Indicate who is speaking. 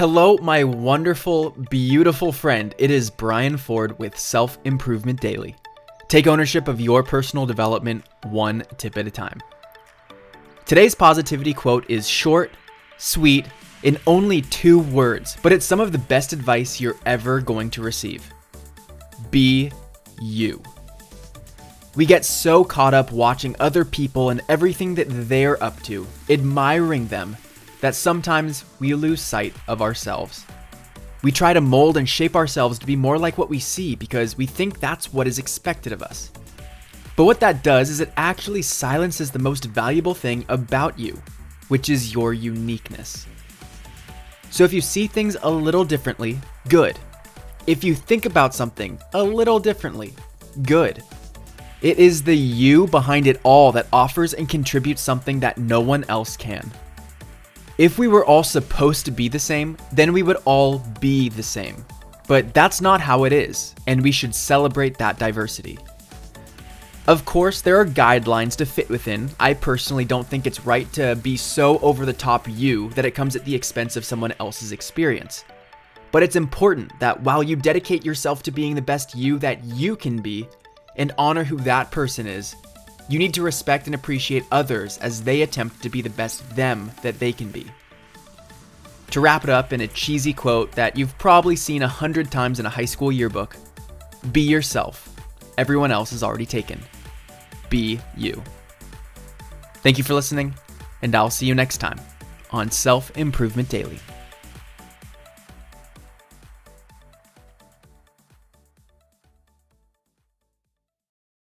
Speaker 1: Hello, my wonderful, beautiful friend. It is Brian Ford with Self Improvement Daily. Take ownership of your personal development one tip at a time. Today's positivity quote is short, sweet, in only two words, but it's some of the best advice you're ever going to receive. Be you. We get so caught up watching other people and everything that they're up to, admiring them, that sometimes we lose sight of ourselves. We try to mold and shape ourselves to be more like what we see because we think that's what is expected of us. But what that does is it actually silences the most valuable thing about you, which is your uniqueness. So if you see things a little differently, good. If you think about something a little differently, good. It is the you behind it all that offers and contributes something that no one else can. If we were all supposed to be the same, then we would all be the same. But that's not how it is, and we should celebrate that diversity. Of course, there are guidelines to fit within. I personally don't think it's right to be so over the top you that it comes at the expense of someone else's experience. But it's important that while you dedicate yourself to being the best you that you can be, and honor who that person is, you need to respect and appreciate others as they attempt to be the best them that they can be. To wrap it up in a cheesy quote that you've probably seen a hundred times in a high school yearbook be yourself. Everyone else is already taken. Be you. Thank you for listening, and I'll see you next time on Self Improvement Daily.